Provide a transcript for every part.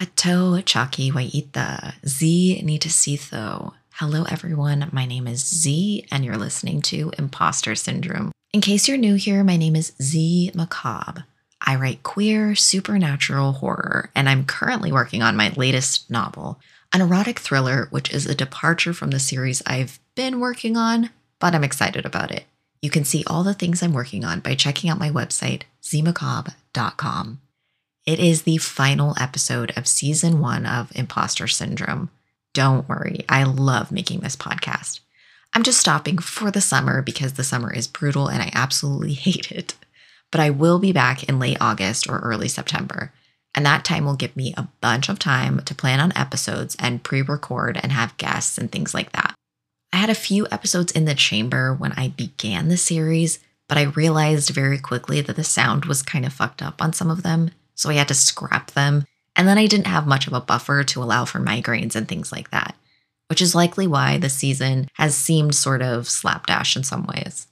Hato Chaki Waita, Z Nitasitho. Hello, everyone. My name is Z, and you're listening to Imposter Syndrome. In case you're new here, my name is Z Macabre. I write queer, supernatural horror, and I'm currently working on my latest novel, an erotic thriller, which is a departure from the series I've been working on, but I'm excited about it. You can see all the things I'm working on by checking out my website, zmacabre.com. It is the final episode of season one of Imposter Syndrome. Don't worry, I love making this podcast. I'm just stopping for the summer because the summer is brutal and I absolutely hate it. But I will be back in late August or early September. And that time will give me a bunch of time to plan on episodes and pre record and have guests and things like that. I had a few episodes in the chamber when I began the series, but I realized very quickly that the sound was kind of fucked up on some of them so I had to scrap them. And then I didn't have much of a buffer to allow for migraines and things like that, which is likely why the season has seemed sort of slapdash in some ways.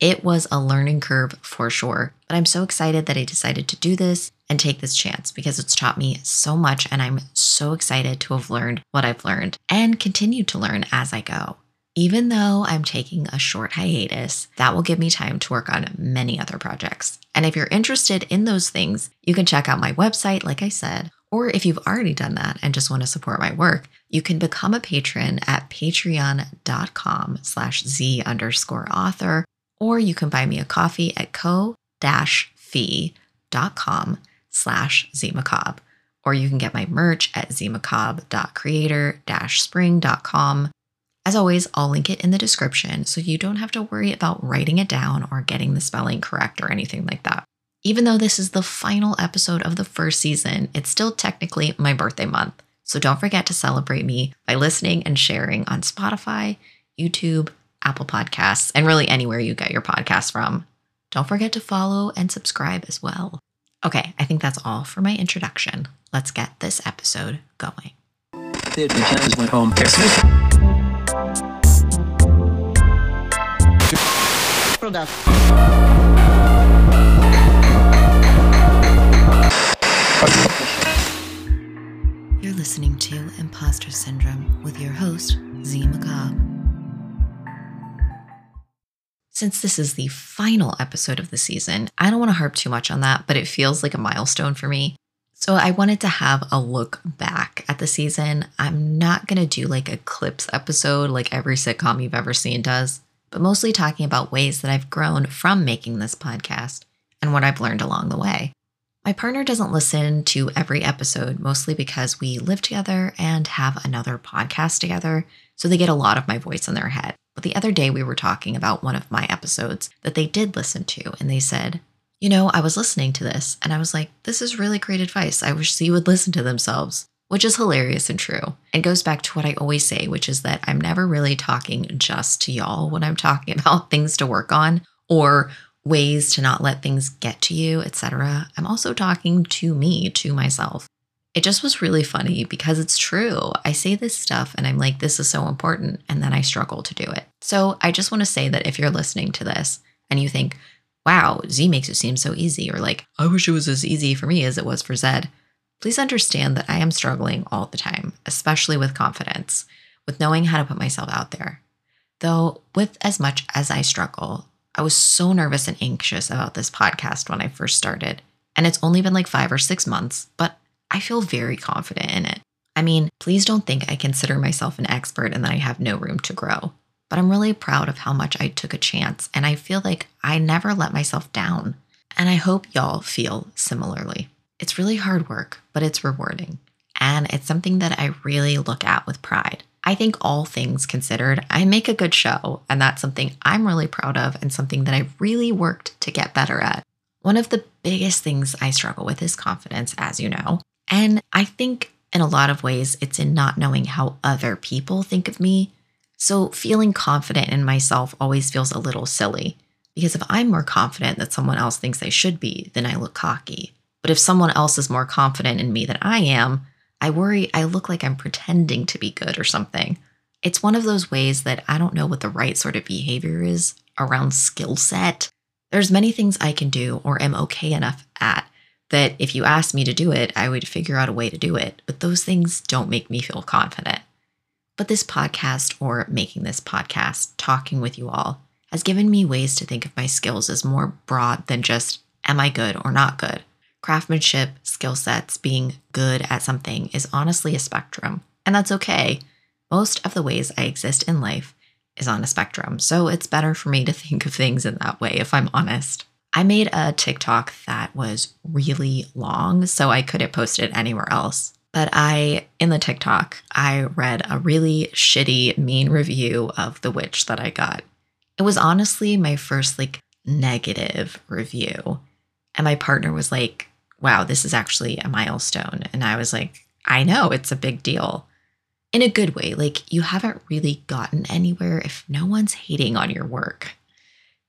It was a learning curve for sure, but I'm so excited that I decided to do this and take this chance because it's taught me so much and I'm so excited to have learned what I've learned and continue to learn as I go. Even though I'm taking a short hiatus, that will give me time to work on many other projects. And if you're interested in those things, you can check out my website, like I said, or if you've already done that and just want to support my work, you can become a patron at patreon.com slash z underscore author, or you can buy me a coffee at ko-fi.com slash zmacabre, or you can get my merch at zmacabre.creator-spring.com as always, I'll link it in the description so you don't have to worry about writing it down or getting the spelling correct or anything like that. Even though this is the final episode of the first season, it's still technically my birthday month. So don't forget to celebrate me by listening and sharing on Spotify, YouTube, Apple Podcasts, and really anywhere you get your podcasts from. Don't forget to follow and subscribe as well. Okay, I think that's all for my introduction. Let's get this episode going. You're listening to Imposter Syndrome with your host, Z Macabre. Since this is the final episode of the season, I don't want to harp too much on that, but it feels like a milestone for me. So I wanted to have a look back at the season. I'm not going to do like a clips episode like every sitcom you've ever seen does but mostly talking about ways that I've grown from making this podcast and what I've learned along the way. My partner doesn't listen to every episode, mostly because we live together and have another podcast together, so they get a lot of my voice in their head. But the other day, we were talking about one of my episodes that they did listen to, and they said, You know, I was listening to this, and I was like, This is really great advice. I wish they would listen to themselves which is hilarious and true. It goes back to what I always say, which is that I'm never really talking just to y'all when I'm talking about things to work on or ways to not let things get to you, etc. I'm also talking to me, to myself. It just was really funny because it's true. I say this stuff and I'm like, this is so important. And then I struggle to do it. So I just want to say that if you're listening to this and you think, wow, Z makes it seem so easy, or like, I wish it was as easy for me as it was for Zed, Please understand that I am struggling all the time, especially with confidence, with knowing how to put myself out there. Though, with as much as I struggle, I was so nervous and anxious about this podcast when I first started. And it's only been like five or six months, but I feel very confident in it. I mean, please don't think I consider myself an expert and that I have no room to grow. But I'm really proud of how much I took a chance, and I feel like I never let myself down. And I hope y'all feel similarly. It's really hard work, but it's rewarding. And it's something that I really look at with pride. I think all things considered, I make a good show, and that's something I'm really proud of and something that I've really worked to get better at. One of the biggest things I struggle with is confidence, as you know. And I think in a lot of ways, it's in not knowing how other people think of me. So feeling confident in myself always feels a little silly because if I'm more confident that someone else thinks I should be, then I look cocky. But if someone else is more confident in me than I am, I worry I look like I'm pretending to be good or something. It's one of those ways that I don't know what the right sort of behavior is around skill set. There's many things I can do or am okay enough at, that if you asked me to do it, I would figure out a way to do it. But those things don't make me feel confident. But this podcast, or making this podcast, talking with you all, has given me ways to think of my skills as more broad than just, am I good or not good? Craftsmanship, skill sets, being good at something is honestly a spectrum, and that's okay. Most of the ways I exist in life is on a spectrum, so it's better for me to think of things in that way if I'm honest. I made a TikTok that was really long, so I couldn't post it anywhere else. But I, in the TikTok, I read a really shitty, mean review of The Witch that I got. It was honestly my first like negative review. And my partner was like, wow, this is actually a milestone. And I was like, I know, it's a big deal. In a good way, like you haven't really gotten anywhere if no one's hating on your work,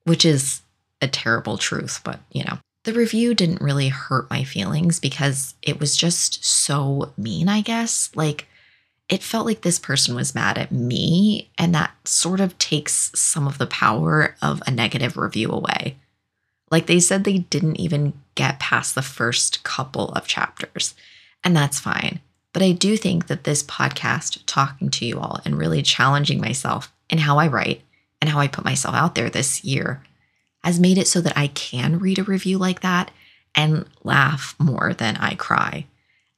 which is a terrible truth, but you know. The review didn't really hurt my feelings because it was just so mean, I guess. Like, it felt like this person was mad at me, and that sort of takes some of the power of a negative review away. Like, they said they didn't even get past the first couple of chapters, and that's fine. But I do think that this podcast, talking to you all and really challenging myself and how I write and how I put myself out there this year, has made it so that I can read a review like that and laugh more than I cry.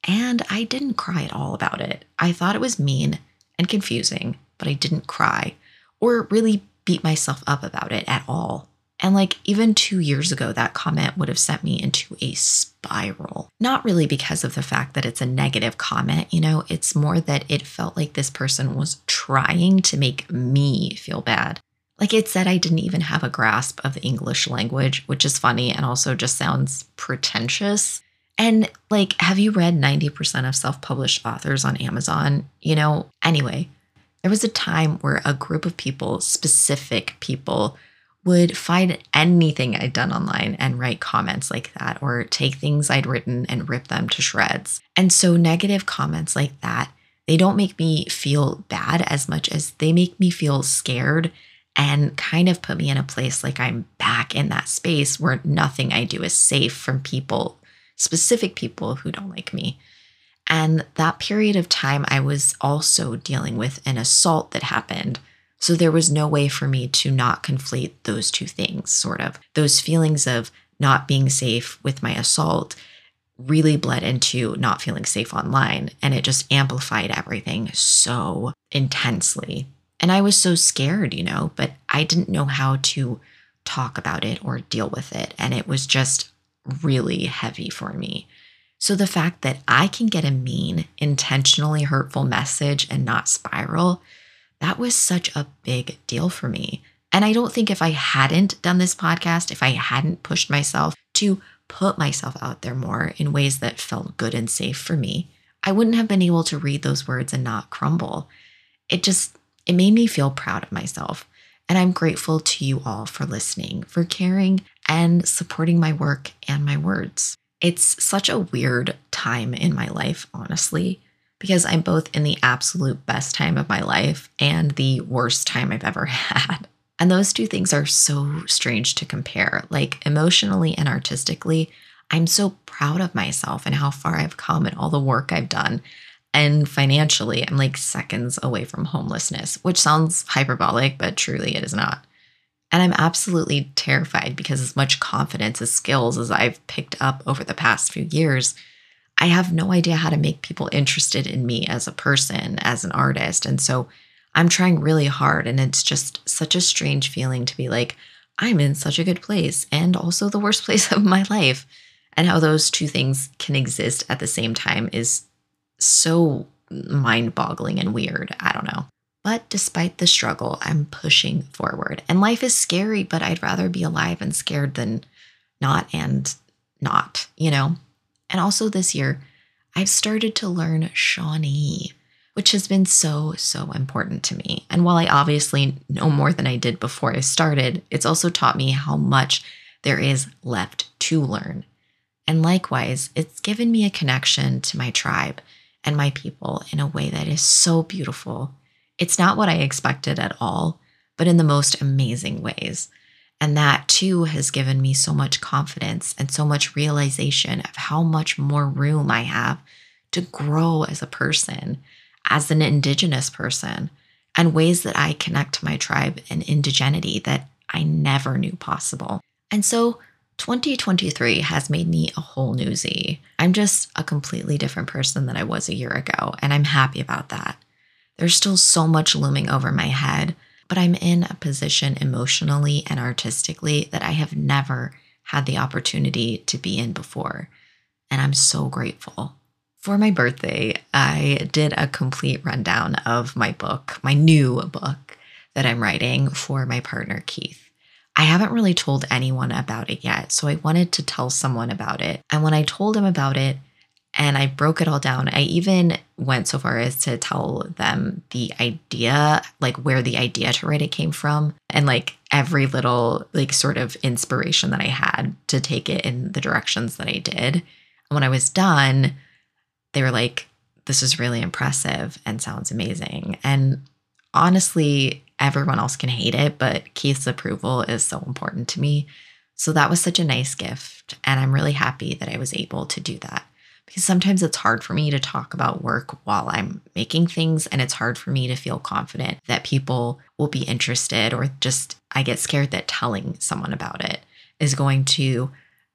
And I didn't cry at all about it. I thought it was mean and confusing, but I didn't cry or really beat myself up about it at all. And like even two years ago, that comment would have sent me into a spiral. Not really because of the fact that it's a negative comment, you know, it's more that it felt like this person was trying to make me feel bad. Like it said, I didn't even have a grasp of the English language, which is funny and also just sounds pretentious. And like, have you read 90% of self published authors on Amazon? You know, anyway, there was a time where a group of people, specific people, would find anything I'd done online and write comments like that, or take things I'd written and rip them to shreds. And so, negative comments like that, they don't make me feel bad as much as they make me feel scared and kind of put me in a place like I'm back in that space where nothing I do is safe from people, specific people who don't like me. And that period of time, I was also dealing with an assault that happened. So there was no way for me to not conflate those two things, sort of. Those feelings of not being safe with my assault really bled into not feeling safe online. And it just amplified everything so intensely. And I was so scared, you know, but I didn't know how to talk about it or deal with it. And it was just really heavy for me. So the fact that I can get a mean, intentionally hurtful message and not spiral, that was such a big deal for me. And I don't think if I hadn't done this podcast, if I hadn't pushed myself to put myself out there more in ways that felt good and safe for me, I wouldn't have been able to read those words and not crumble. It just it made me feel proud of myself. And I'm grateful to you all for listening, for caring, and supporting my work and my words. It's such a weird time in my life, honestly, because I'm both in the absolute best time of my life and the worst time I've ever had. And those two things are so strange to compare. Like emotionally and artistically, I'm so proud of myself and how far I've come and all the work I've done. And financially, I'm like seconds away from homelessness, which sounds hyperbolic, but truly it is not. And I'm absolutely terrified because, as much confidence as skills as I've picked up over the past few years, I have no idea how to make people interested in me as a person, as an artist. And so I'm trying really hard. And it's just such a strange feeling to be like, I'm in such a good place and also the worst place of my life. And how those two things can exist at the same time is so mind boggling and weird. I don't know. But despite the struggle, I'm pushing forward. And life is scary, but I'd rather be alive and scared than not and not, you know? And also this year, I've started to learn Shawnee, which has been so, so important to me. And while I obviously know more than I did before I started, it's also taught me how much there is left to learn. And likewise, it's given me a connection to my tribe and my people in a way that is so beautiful. It's not what I expected at all, but in the most amazing ways. And that too has given me so much confidence and so much realization of how much more room I have to grow as a person, as an Indigenous person, and ways that I connect to my tribe and indigeneity that I never knew possible. And so 2023 has made me a whole new Z. I'm just a completely different person than I was a year ago, and I'm happy about that. There's still so much looming over my head, but I'm in a position emotionally and artistically that I have never had the opportunity to be in before. And I'm so grateful. For my birthday, I did a complete rundown of my book, my new book that I'm writing for my partner, Keith. I haven't really told anyone about it yet. So I wanted to tell someone about it. And when I told him about it and I broke it all down, I even went so far as to tell them the idea, like where the idea to write it came from, and like every little, like, sort of inspiration that I had to take it in the directions that I did. And when I was done, they were like, this is really impressive and sounds amazing. And honestly, everyone else can hate it, but Keith's approval is so important to me. So that was such a nice gift. And I'm really happy that I was able to do that because sometimes it's hard for me to talk about work while I'm making things. And it's hard for me to feel confident that people will be interested, or just I get scared that telling someone about it is going to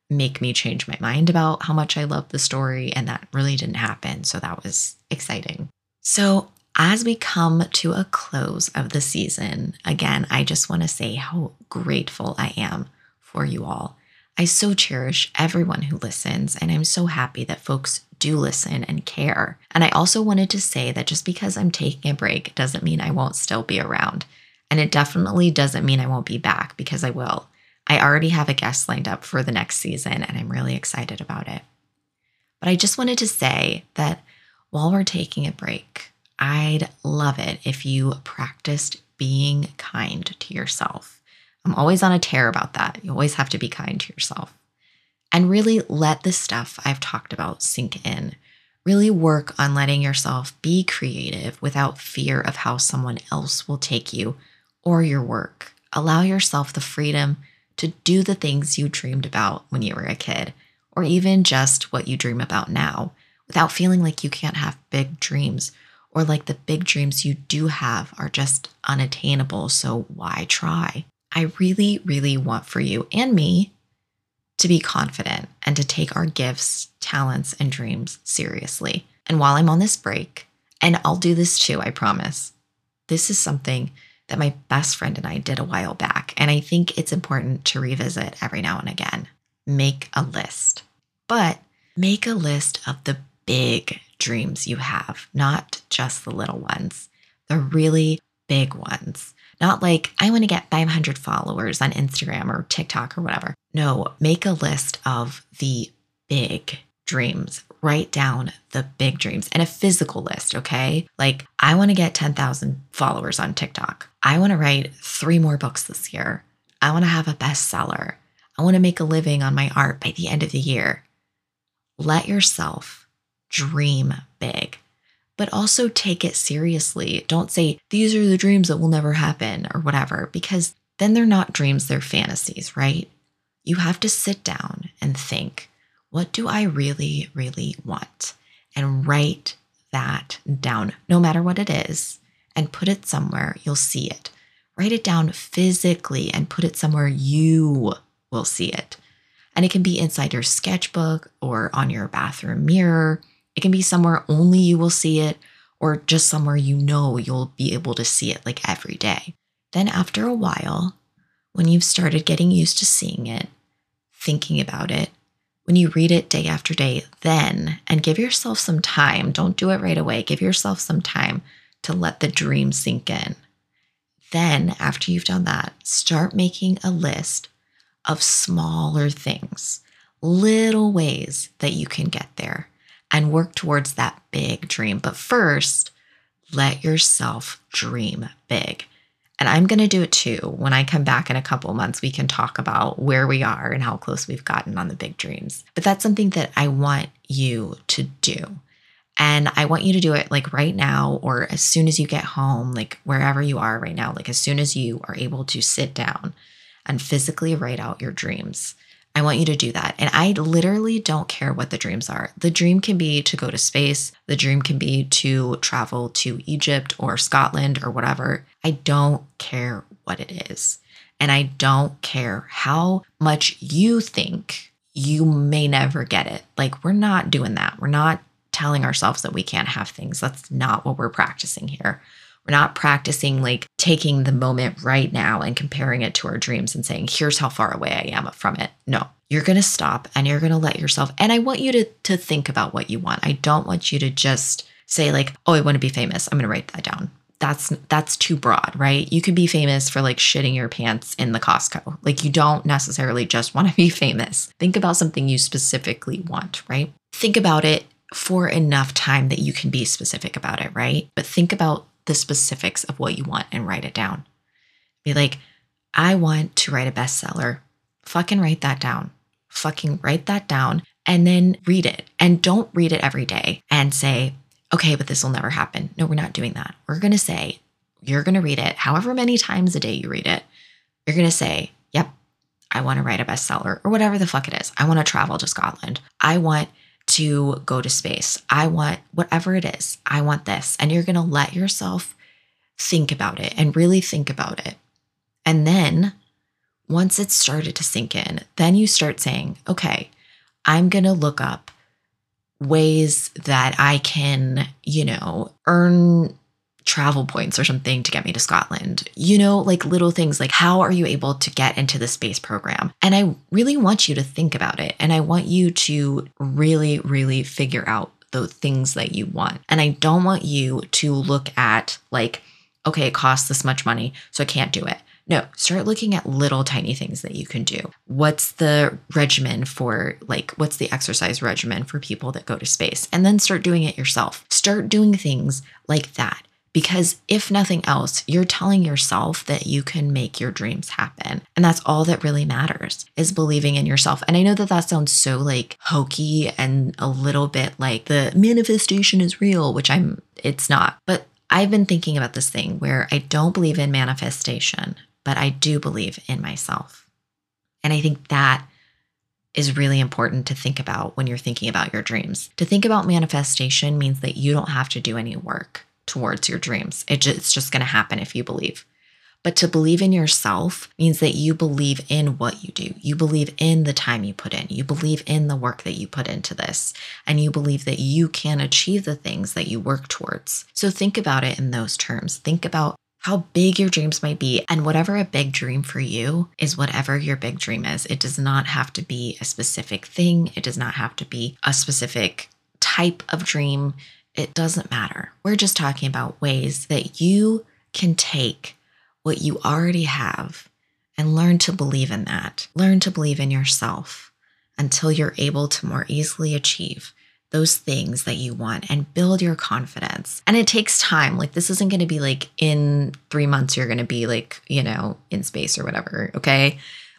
make me change my mind about how much I love the story. And that really didn't happen. So that was exciting. So as we come to a close of the season, again, I just want to say how grateful I am for you all. I so cherish everyone who listens, and I'm so happy that folks do listen and care. And I also wanted to say that just because I'm taking a break doesn't mean I won't still be around. And it definitely doesn't mean I won't be back because I will. I already have a guest lined up for the next season, and I'm really excited about it. But I just wanted to say that while we're taking a break, I'd love it if you practiced being kind to yourself. I'm always on a tear about that. You always have to be kind to yourself. And really let the stuff I've talked about sink in. Really work on letting yourself be creative without fear of how someone else will take you or your work. Allow yourself the freedom to do the things you dreamed about when you were a kid, or even just what you dream about now, without feeling like you can't have big dreams or like the big dreams you do have are just unattainable. So why try? I really, really want for you and me to be confident and to take our gifts, talents, and dreams seriously. And while I'm on this break, and I'll do this too, I promise, this is something that my best friend and I did a while back. And I think it's important to revisit every now and again. Make a list, but make a list of the big dreams you have, not just the little ones, the really big ones. Not like, I want to get 500 followers on Instagram or TikTok or whatever. No, make a list of the big dreams. Write down the big dreams and a physical list, okay? Like, I want to get 10,000 followers on TikTok. I want to write three more books this year. I want to have a bestseller. I want to make a living on my art by the end of the year. Let yourself dream big, but also take it seriously. Don't say, these are the dreams that will never happen or whatever, because then they're not dreams, they're fantasies, right? You have to sit down and think, what do I really, really want? And write that down, no matter what it is, and put it somewhere you'll see it. Write it down physically and put it somewhere you will see it. And it can be inside your sketchbook or on your bathroom mirror it can be somewhere only you will see it, or just somewhere you know you'll be able to see it like every day. Then, after a while, when you've started getting used to seeing it, thinking about it, when you read it day after day, then, and give yourself some time, don't do it right away, give yourself some time to let the dream sink in. Then, after you've done that, start making a list of smaller things, little ways that you can get there and work towards that big dream. But first, let yourself dream big. And I'm going to do it too. When I come back in a couple months, we can talk about where we are and how close we've gotten on the big dreams. But that's something that I want you to do. And I want you to do it like right now or as soon as you get home, like wherever you are right now, like as soon as you are able to sit down. and physically write out your dreams. I want you to do that. And I literally don't care what the dreams are. The dream can be to go to space, the dream can be to travel to Egypt or Scotland or whatever. I don't care what it is. And I don't care how much you think you may never get it. Like, we're not doing that. We're not telling ourselves that we can't have things. That's not what we're practicing here. We're not practicing like taking the moment right now and comparing it to our dreams and saying, here's how far away I am from it. No, you're going to stop and you're going to let yourself. And I want you to, to think about what you want. I don't want you to just say, like, oh, I want to be famous. I'm going to write that down. That's that's too broad, right? You could be famous for like shitting your pants in the Costco. Like you don't necessarily just want to be famous. Think about something you specifically want, right? Think about it for enough time that you can be specific about it, right? But think about the specifics of what you want and write it down. Be like, I want to write a bestseller. Fucking write that down. Fucking write that down and then read it. And don't read it every day and say, okay, but this will never happen. No, we're not doing that. We're going to say, you're going to read it however many times a day you read it. You're going to say, yep, I want to write a bestseller or whatever the fuck it is. I want to travel to Scotland. I want to go to space. I want whatever it is. I want this. And you're going to let yourself think about it and really think about it. And then once it's started to sink in, then you start saying, okay, I'm going to look up ways that I can, you know, earn travel points or something to get me to Scotland. You know, like little things like how are you able to get into the space program? And I really want you to think about it. And I want you to really, really figure out the things that you want. And I don't want you to look at like, okay, it costs this much money, so I can't do it. No, start looking at little tiny things that you can do. What's the regimen for, like, what's the exercise regimen for people that go to space? And then start doing it yourself. Start doing things like that. Because if nothing else, you're telling yourself that you can make your dreams happen. And that's all that really matters is believing in yourself. And I know that that sounds so like hokey and a little bit like the manifestation is real, which I'm, it's not. But I've been thinking about this thing where I don't believe in manifestation, but I do believe in myself. And I think that is really important to think about when you're thinking about your dreams. To think about manifestation means that you don't have to do any work towards your dreams. It's just going to happen if you believe. But to believe in yourself means that you believe in what you do. You believe in the time you put in. You believe in the work that you put into this. And you believe that you can achieve the things that you work towards. So think about it in those terms. Think about how big your dreams might be. And whatever a big dream for you is whatever your big dream is. It does not have to be a specific thing, it does not have to be a specific type of dream. It doesn't matter. We're just talking about ways that you can take what you already have and learn to believe in that. Learn to believe in yourself until you're able to more easily achieve those things that you want and build your confidence. And it takes time. Like, this isn't going to be like in three months, you're going to be like, you know, in space or whatever. Okay.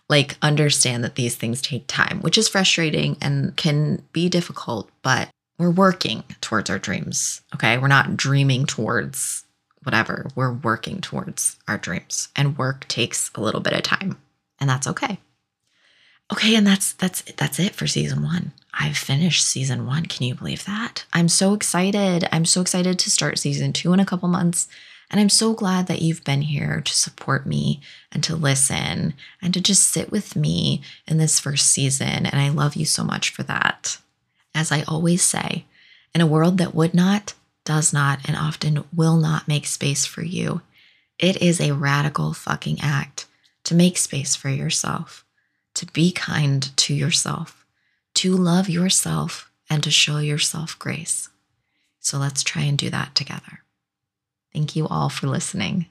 Like, understand that these things take time, which is frustrating and can be difficult, but we're working towards our dreams. Okay. We're not dreaming towards whatever. We're working towards our dreams. And work takes a little bit of time. And that's okay. Okay, and that's that's that's it for season 1. I've finished season 1. Can you believe that? I'm so excited. I'm so excited to start season 2 in a couple months. And I'm so glad that you've been here to support me and to listen and to just sit with me in this first season. And I love you so much for that. As I always say, in a world that would not, does not, and often will not make space for you, it is a radical fucking act to make space for yourself, to be kind to yourself, to love yourself, and to show yourself grace. So let's try and do that together. Thank you all for listening.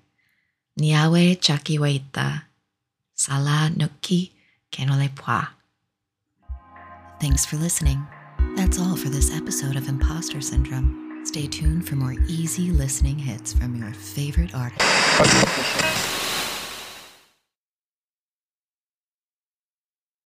Niawe chakiwaita, sala nuki kenole Thanks for listening. That's all for this episode of Imposter Syndrome. Stay tuned for more easy listening hits from your favorite artists.